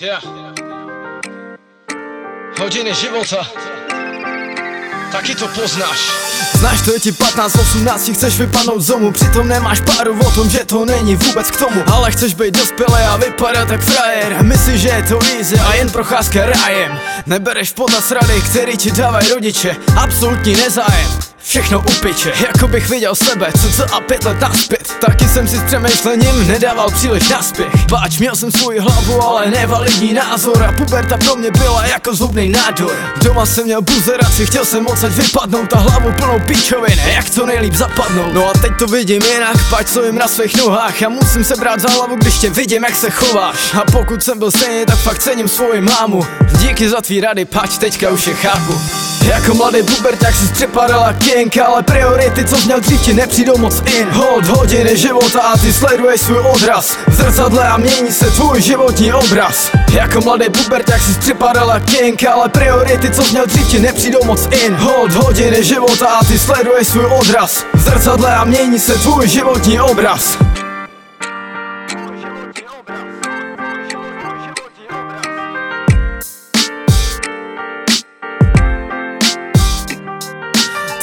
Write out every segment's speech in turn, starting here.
Yeah. Hodiny života, taky to poznáš. Znáš to je ti 15, 18, chceš vypadnout z domu Přitom nemáš páru o tom, že to není vůbec k tomu. Ale chceš být dospělý a vypadat tak frajer. Myslíš, že je to easy a jen procházka rájem. Nebereš v potaz rady, který ti dávají rodiče. Absolutní nezájem Všechno upiče, jako bych viděl sebe, co co a pět let naspět Taky jsem si s přemýšlením nedával příliš naspěch. Báč, měl jsem svůj hlavu, ale nevalidní názor. A puberta pro mě byla jako zubný nádor. Doma jsem měl buzeraci, chtěl jsem odsaď vypadnout A hlavu plnou píčovin, jak to nejlíp zapadnout. No a teď to vidím jinak, pač co jim na svých nohách. A musím se brát za hlavu, když tě vidím, jak se chováš. A pokud jsem byl stejný, tak fakt cením svoji mámu. Díky za tvý rady, pač teďka už je chápu jako mladý puberták si přepadala kienka Ale priority, co měl dřív ti nepřijdou moc in. Hold hodiny života a ty sleduješ svůj odraz. V zrcadle a mění se tvůj životní obraz. Jako mladý puberták si přepadala kienka Ale priority, co měl dřív ti nepřijdou moc in. Hold hodiny života a ty sleduješ svůj odraz. V zrcadle a mění se tvůj životní obraz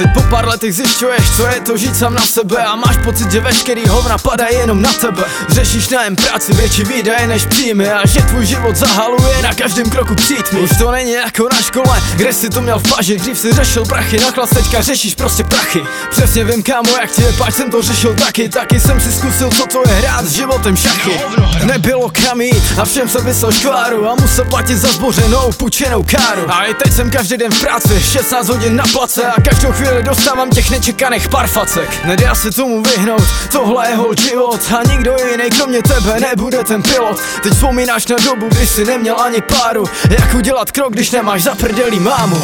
Teď po pár letech zjišťuješ, co je to žít sám na sebe. A máš pocit, že veškerý hovna padají jenom na tebe. Řešíš nájem práci větší výdaje než příjmy. A že tvůj život zahaluje na každém kroku přítmi Už to není jako na škole, kde si to měl v paži. Dřív si řešil prachy, na chlast teďka řešíš prostě prachy. Přesně vím kámo jak ti je, jsem to řešil taky. Taky jsem si zkusil, co to je hrát s životem šachy. Nebylo kam jít a všem se vysel škváru. A musel platit za zbořenou, půjčenou káru. A i teď jsem každý den v práci, 16 hodin na place. A každou chvíli dostávám těch nečekaných parfacek Nedá se tomu vyhnout, tohle je hol život. A nikdo jiný kromě tebe nebude ten pilot. Teď vzpomínáš na dobu, kdy jsi neměl ani páru. Jak udělat krok, když nemáš zaprdelý mámu?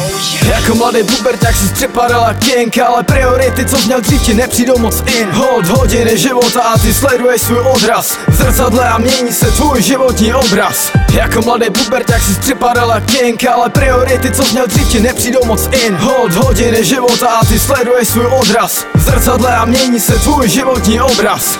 Jako mladý buber, tak si přepadala kienka Ale priority, co měl dřív ti nepřijdou moc in. Hold hodiny života a ty sleduješ svůj odraz. V zrcadle a mění se tvůj životní obraz. Jako mladý buber, tak si přepadala kienka Ale priority, co měl dřív ti nepřijdou moc in. Hold hodiny života a ty sleduješ svůj odraz V zrcadle a mění se tvůj životní obraz